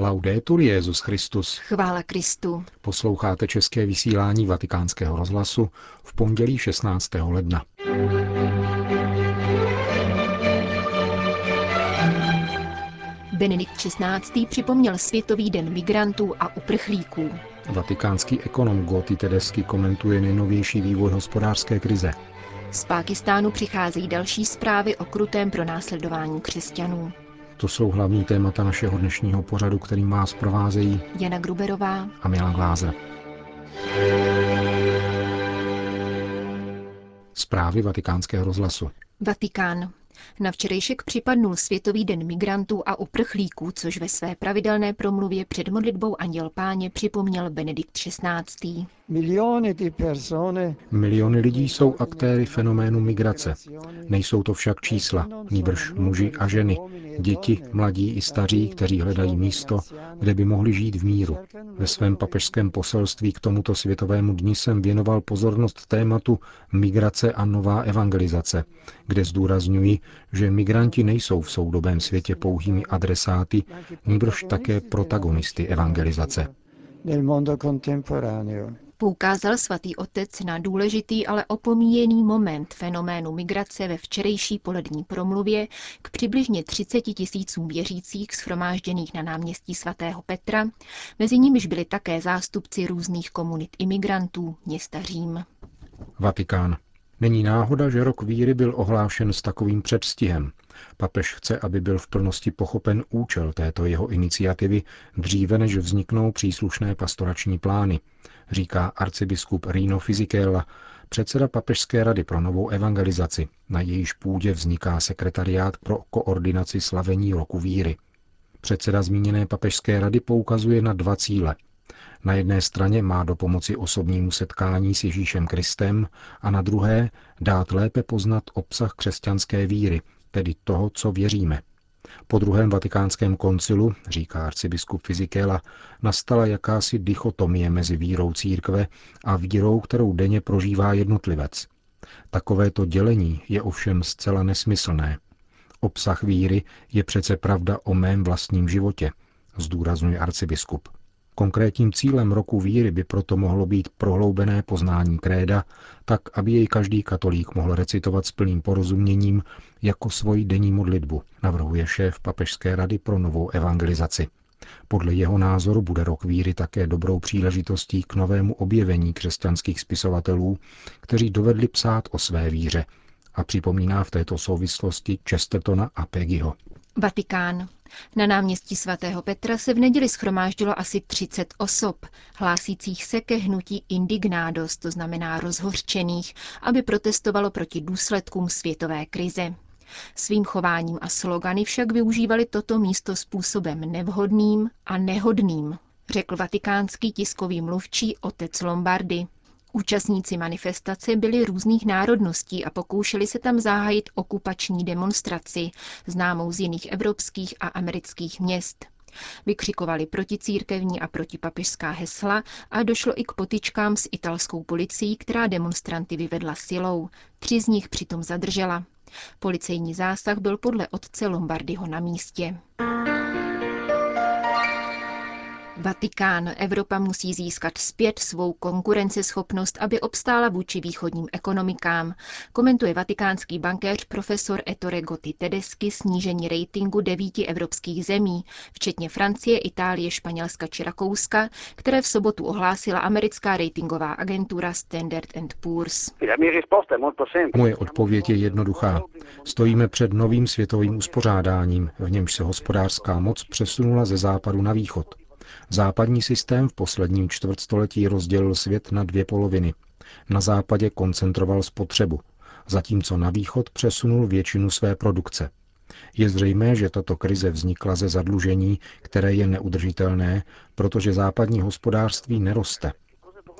Laudetur Jezus Christus. Chvála Kristu. Posloucháte české vysílání Vatikánského rozhlasu v pondělí 16. ledna. Benedikt XVI. připomněl Světový den migrantů a uprchlíků. Vatikánský ekonom Goti Tedesky komentuje nejnovější vývoj hospodářské krize. Z Pákistánu přicházejí další zprávy o krutém pronásledování křesťanů. To jsou hlavní témata našeho dnešního pořadu, kterým vás provázejí Jana Gruberová a Milan Glázer. Zprávy vatikánského rozhlasu. Vatikán. Na včerejšek připadnul Světový den migrantů a uprchlíků, což ve své pravidelné promluvě před modlitbou Anděl Páně připomněl Benedikt XVI. Miliony lidí jsou aktéry fenoménu migrace. Nejsou to však čísla, níbrž muži a ženy, děti, mladí i staří, kteří hledají místo, kde by mohli žít v míru. Ve svém papežském poselství k tomuto světovému dni jsem věnoval pozornost tématu migrace a nová evangelizace, kde zdůrazňuji, že migranti nejsou v soudobém světě pouhými adresáty, níbrž také protagonisty evangelizace. Poukázal svatý otec na důležitý, ale opomíjený moment fenoménu migrace ve včerejší polední promluvě k přibližně 30 tisícům věřících shromážděných na náměstí svatého Petra, mezi nimiž byli také zástupci různých komunit imigrantů města Řím. Vatikán. Není náhoda, že rok víry byl ohlášen s takovým předstihem. Papež chce, aby byl v plnosti pochopen účel této jeho iniciativy dříve, než vzniknou příslušné pastorační plány, říká arcibiskup Rino Fisichella, předseda Papežské rady pro novou evangelizaci, na jejíž půdě vzniká sekretariát pro koordinaci slavení roku víry. Předseda zmíněné Papežské rady poukazuje na dva cíle – na jedné straně má do pomoci osobnímu setkání s Ježíšem Kristem a na druhé dát lépe poznat obsah křesťanské víry, tedy toho, co věříme. Po druhém vatikánském koncilu, říká arcibiskup Fizikela, nastala jakási dichotomie mezi vírou církve a vírou, kterou denně prožívá jednotlivec. Takovéto dělení je ovšem zcela nesmyslné. Obsah víry je přece pravda o mém vlastním životě, zdůrazňuje arcibiskup. Konkrétním cílem roku víry by proto mohlo být prohloubené poznání kréda, tak aby jej každý katolík mohl recitovat s plným porozuměním jako svoji denní modlitbu, navrhuje šéf Papežské rady pro novou evangelizaci. Podle jeho názoru bude rok víry také dobrou příležitostí k novému objevení křesťanských spisovatelů, kteří dovedli psát o své víře a připomíná v této souvislosti Chestertona a Peggyho. Vatikán. Na náměstí svatého Petra se v neděli schromáždilo asi 30 osob, hlásících se ke hnutí indignádos, to znamená rozhořčených, aby protestovalo proti důsledkům světové krize. Svým chováním a slogany však využívali toto místo způsobem nevhodným a nehodným, řekl vatikánský tiskový mluvčí otec Lombardy. Účastníci manifestace byli různých národností a pokoušeli se tam zahájit okupační demonstraci, známou z jiných evropských a amerických měst. Vykřikovali proticírkevní a protipapežská hesla a došlo i k potičkám s italskou policií, která demonstranty vyvedla silou. Tři z nich přitom zadržela. Policejní zásah byl podle otce Lombardyho na místě. Vatikán. Evropa musí získat zpět svou konkurenceschopnost, aby obstála vůči východním ekonomikám. Komentuje vatikánský bankéř profesor Ettore Gotti Tedeschi snížení ratingu devíti evropských zemí, včetně Francie, Itálie, Španělska či Rakouska, které v sobotu ohlásila americká ratingová agentura Standard Poor's. Moje odpověď je jednoduchá. Stojíme před novým světovým uspořádáním, v němž se hospodářská moc přesunula ze západu na východ. Západní systém v posledním čtvrtstoletí rozdělil svět na dvě poloviny. Na západě koncentroval spotřebu, zatímco na východ přesunul většinu své produkce. Je zřejmé, že tato krize vznikla ze zadlužení, které je neudržitelné, protože západní hospodářství neroste.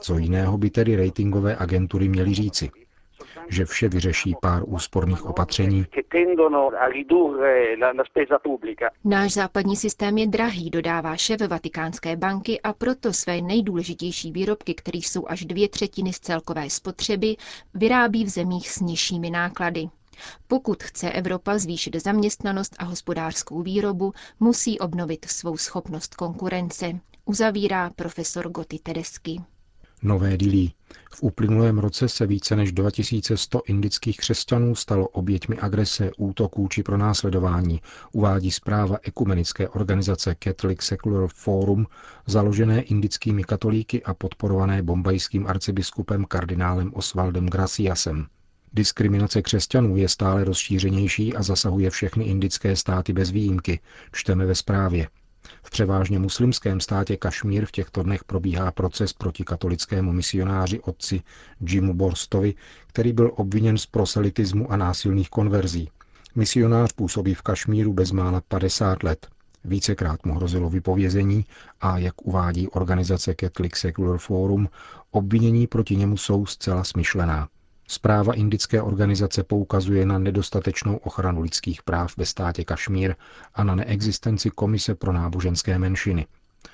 Co jiného by tedy ratingové agentury měly říci? Že vše vyřeší pár úsporných opatření. Náš západní systém je drahý, dodává šéf Vatikánské banky a proto své nejdůležitější výrobky, kterých jsou až dvě třetiny z celkové spotřeby, vyrábí v zemích s nižšími náklady. Pokud chce Evropa zvýšit zaměstnanost a hospodářskou výrobu, musí obnovit svou schopnost konkurence, uzavírá profesor Goty Tedesky. Nové Dili. V uplynulém roce se více než 2100 indických křesťanů stalo oběťmi agrese, útoků či pronásledování, uvádí zpráva ekumenické organizace Catholic Secular Forum, založené indickými katolíky a podporované bombajským arcibiskupem kardinálem Osvaldem Graciasem. Diskriminace křesťanů je stále rozšířenější a zasahuje všechny indické státy bez výjimky, čteme ve zprávě. V převážně muslimském státě Kašmír v těchto dnech probíhá proces proti katolickému misionáři otci Jimu Borstovi, který byl obviněn z proselitismu a násilných konverzí. Misionář působí v Kašmíru bezmála 50 let. Vícekrát mu hrozilo vypovězení a, jak uvádí organizace Catholic Secular Forum, obvinění proti němu jsou zcela smyšlená. Zpráva indické organizace poukazuje na nedostatečnou ochranu lidských práv ve státě Kašmír a na neexistenci Komise pro náboženské menšiny.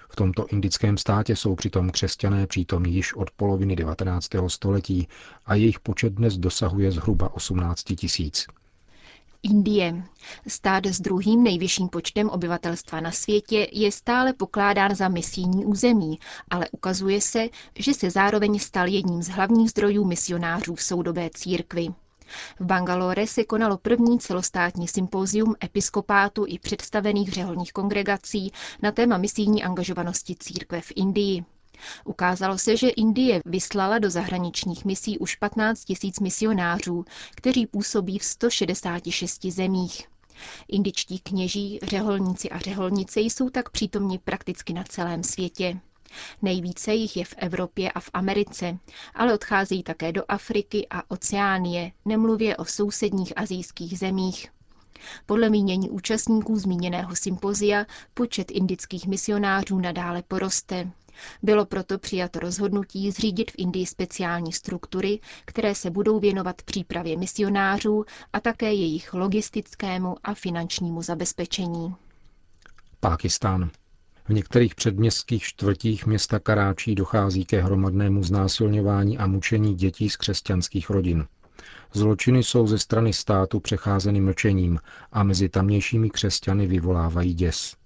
V tomto indickém státě jsou přitom křesťané přítomní již od poloviny 19. století a jejich počet dnes dosahuje zhruba 18 tisíc. Indie. Stát s druhým nejvyšším počtem obyvatelstva na světě je stále pokládán za misijní území, ale ukazuje se, že se zároveň stal jedním z hlavních zdrojů misionářů v soudobé církvi. V Bangalore se konalo první celostátní sympózium episkopátu i představených řeholních kongregací na téma misijní angažovanosti církve v Indii. Ukázalo se, že Indie vyslala do zahraničních misí už 15 tisíc misionářů, kteří působí v 166 zemích. Indičtí kněží, řeholníci a řeholnice jsou tak přítomni prakticky na celém světě. Nejvíce jich je v Evropě a v Americe, ale odcházejí také do Afriky a Oceánie, nemluvě o sousedních azijských zemích. Podle mínění účastníků zmíněného sympozia počet indických misionářů nadále poroste. Bylo proto přijato rozhodnutí zřídit v Indii speciální struktury, které se budou věnovat přípravě misionářů a také jejich logistickému a finančnímu zabezpečení. Pákistán. V některých předměstských čtvrtích města Karáčí dochází ke hromadnému znásilňování a mučení dětí z křesťanských rodin. Zločiny jsou ze strany státu přecházeny mlčením a mezi tamnějšími křesťany vyvolávají děs.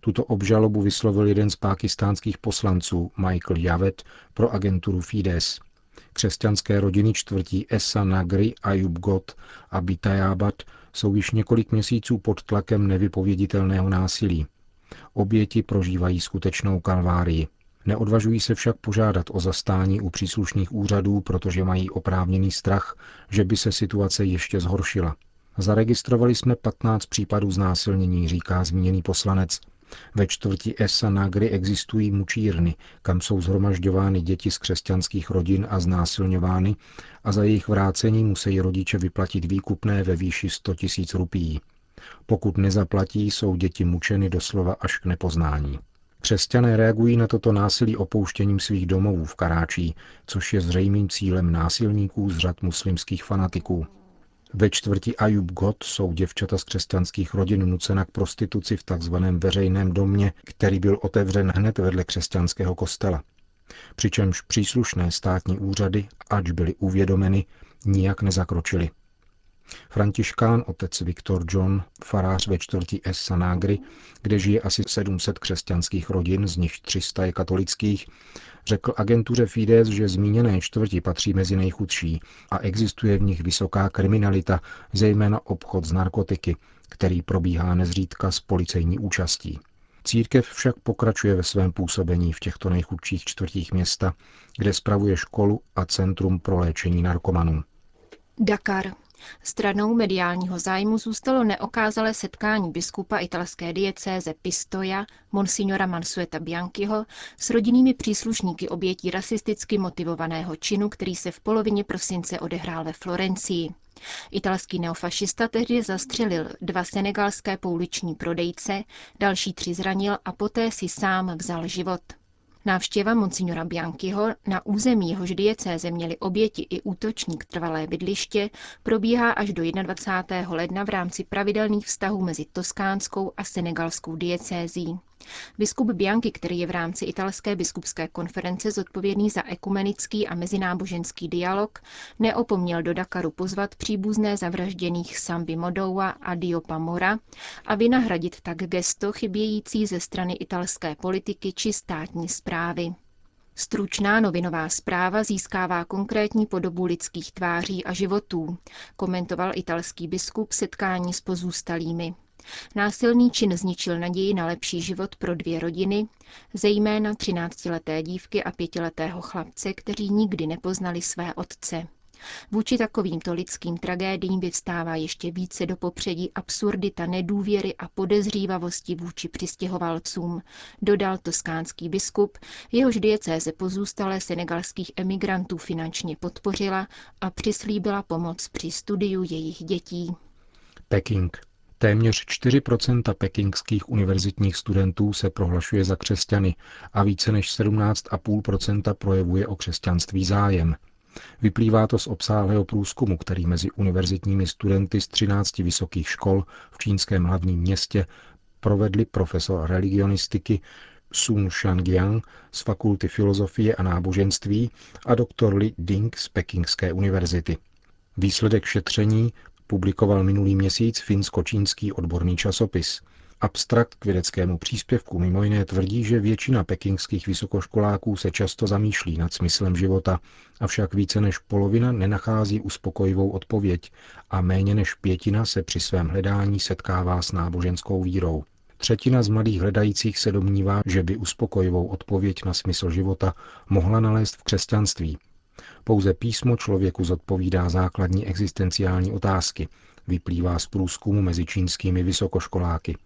Tuto obžalobu vyslovil jeden z pákistánských poslanců, Michael Javet, pro agenturu Fides. Křesťanské rodiny čtvrtí Esa Nagri, Ayub Got a Bitajabat jsou již několik měsíců pod tlakem nevypověditelného násilí. Oběti prožívají skutečnou kalvárii. Neodvažují se však požádat o zastání u příslušných úřadů, protože mají oprávněný strach, že by se situace ještě zhoršila. Zaregistrovali jsme 15 případů znásilnění, říká zmíněný poslanec, ve čtvrti Esa Nagry existují mučírny, kam jsou zhromažďovány děti z křesťanských rodin a znásilňovány a za jejich vrácení musí rodiče vyplatit výkupné ve výši 100 tisíc rupií. Pokud nezaplatí, jsou děti mučeny doslova až k nepoznání. Křesťané reagují na toto násilí opouštěním svých domovů v Karáčí, což je zřejmým cílem násilníků z řad muslimských fanatiků. Ve čtvrti Ayub God jsou děvčata z křesťanských rodin nucena k prostituci v takzvaném veřejném domě, který byl otevřen hned vedle křesťanského kostela. Přičemž příslušné státní úřady, ač byly uvědomeny, nijak nezakročili. Františkán otec Viktor John, farář ve čtvrti S. Sanagry, kde žije asi 700 křesťanských rodin, z nich 300 je katolických, řekl agentuře Fides, že zmíněné čtvrti patří mezi nejchudší a existuje v nich vysoká kriminalita, zejména obchod s narkotiky, který probíhá nezřídka s policejní účastí. Církev však pokračuje ve svém působení v těchto nejchudších čtvrtích města, kde spravuje školu a centrum pro léčení narkomanů. Dakar. Stranou mediálního zájmu zůstalo neokázalé setkání biskupa italské diecéze Pistoia, monsignora Mansueta Bianchiho, s rodinnými příslušníky obětí rasisticky motivovaného činu, který se v polovině prosince odehrál ve Florencii. Italský neofašista tehdy zastřelil dva senegalské pouliční prodejce, další tři zranil a poté si sám vzal život. Návštěva monsignora Bianchiho na území jehož diecéze měli oběti i útočník trvalé bydliště probíhá až do 21. ledna v rámci pravidelných vztahů mezi toskánskou a senegalskou diecézí. Biskup Bianchi, který je v rámci italské biskupské konference zodpovědný za ekumenický a mezináboženský dialog, neopomněl do Dakaru pozvat příbuzné zavražděných Sambi Modoua a Diopa Mora a vynahradit tak gesto chybějící ze strany italské politiky či státní zprávy. Stručná novinová zpráva získává konkrétní podobu lidských tváří a životů, komentoval italský biskup setkání s pozůstalými. Násilný čin zničil naději na lepší život pro dvě rodiny, zejména 13-leté dívky a pětiletého chlapce, kteří nikdy nepoznali své otce. Vůči takovýmto lidským tragédiím vyvstává ještě více do popředí absurdita nedůvěry a podezřívavosti vůči přistěhovalcům, dodal toskánský biskup, jehož diecéze pozůstalé senegalských emigrantů finančně podpořila a přislíbila pomoc při studiu jejich dětí. Peking. Téměř 4% pekingských univerzitních studentů se prohlašuje za křesťany a více než 17,5% projevuje o křesťanství zájem. Vyplývá to z obsáhlého průzkumu, který mezi univerzitními studenty z 13 vysokých škol v čínském hlavním městě provedli profesor religionistiky Sun Shangyang z Fakulty filozofie a náboženství a doktor Li Ding z Pekingské univerzity. Výsledek šetření publikoval minulý měsíc finsko-čínský odborný časopis. Abstrakt k vědeckému příspěvku mimo jiné tvrdí, že většina pekingských vysokoškoláků se často zamýšlí nad smyslem života, avšak více než polovina nenachází uspokojivou odpověď a méně než pětina se při svém hledání setkává s náboženskou vírou. Třetina z mladých hledajících se domnívá, že by uspokojivou odpověď na smysl života mohla nalézt v křesťanství. Pouze písmo člověku zodpovídá základní existenciální otázky, vyplývá z průzkumu mezi čínskými vysokoškoláky.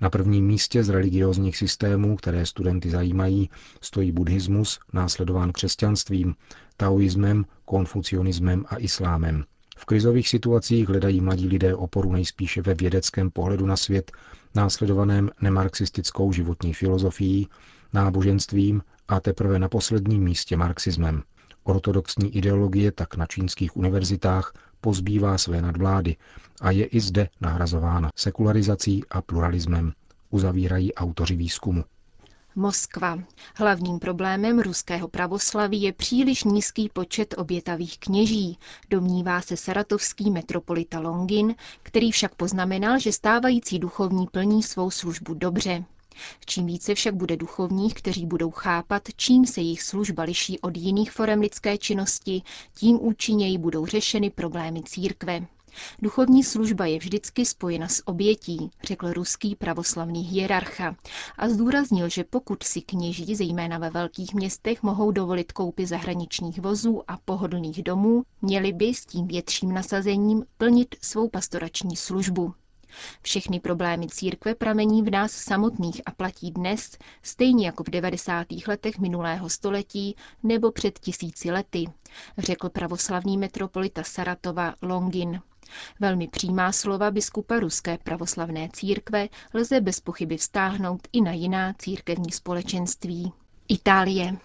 Na prvním místě z religiózních systémů, které studenty zajímají, stojí buddhismus, následován křesťanstvím, taoismem, konfucionismem a islámem. V krizových situacích hledají mladí lidé oporu nejspíše ve vědeckém pohledu na svět, následovaném nemarxistickou životní filozofií, náboženstvím a teprve na posledním místě marxismem. Ortodoxní ideologie tak na čínských univerzitách pozbývá své nadvlády a je i zde nahrazována sekularizací a pluralismem, uzavírají autoři výzkumu. Moskva. Hlavním problémem ruského pravoslaví je příliš nízký počet obětavých kněží, domnívá se saratovský metropolita Longin, který však poznamenal, že stávající duchovní plní svou službu dobře. Čím více však bude duchovních, kteří budou chápat, čím se jejich služba liší od jiných forem lidské činnosti, tím účinněji budou řešeny problémy církve. Duchovní služba je vždycky spojena s obětí, řekl ruský pravoslavný hierarcha a zdůraznil, že pokud si kněží, zejména ve velkých městech, mohou dovolit koupy zahraničních vozů a pohodlných domů, měli by s tím větším nasazením plnit svou pastorační službu. Všechny problémy církve pramení v nás samotných a platí dnes, stejně jako v 90. letech minulého století nebo před tisíci lety, řekl pravoslavný metropolita Saratova Longin. Velmi přímá slova biskupa Ruské pravoslavné církve lze bez pochyby vztáhnout i na jiná církevní společenství. Itálie.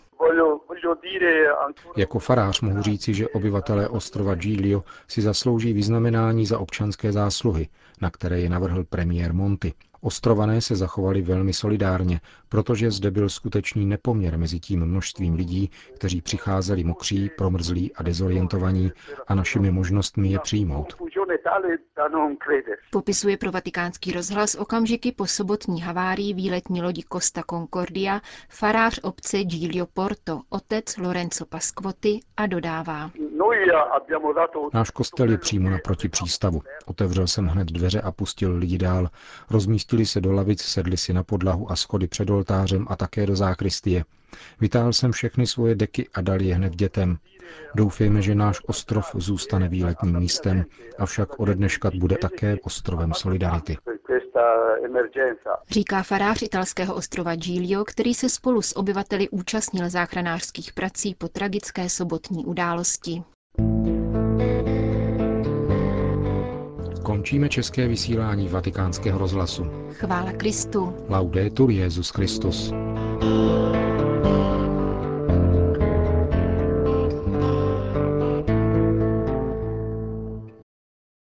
Jako farář mohu říci, že obyvatelé ostrova Giglio si zaslouží vyznamenání za občanské zásluhy, na které je navrhl premiér Monty. Ostrované se zachovali velmi solidárně, protože zde byl skutečný nepoměr mezi tím množstvím lidí, kteří přicházeli mokří, promrzlí a dezorientovaní a našimi možnostmi je přijmout. Popisuje pro vatikánský rozhlas okamžiky po sobotní havárii výletní lodi Costa Concordia farář obce Giglio Porto, otec Lorenzo Pasquotti a dodává. Náš kostel je přímo naproti přístavu. Otevřel jsem hned dveře a pustil lidi dál. Rozmístili se do lavic, sedli si na podlahu a schody před oltářem a také do zákristie. Vytáhl jsem všechny svoje deky a dal je hned dětem. Doufejme, že náš ostrov zůstane výletním místem, avšak ode dneška bude také ostrovem solidarity. Říká farář italského ostrova Giglio, který se spolu s obyvateli účastnil záchranářských prací po tragické sobotní události. Končíme české vysílání vatikánského rozhlasu. Chvála Kristu. Laudetur Jezus Christus. thank you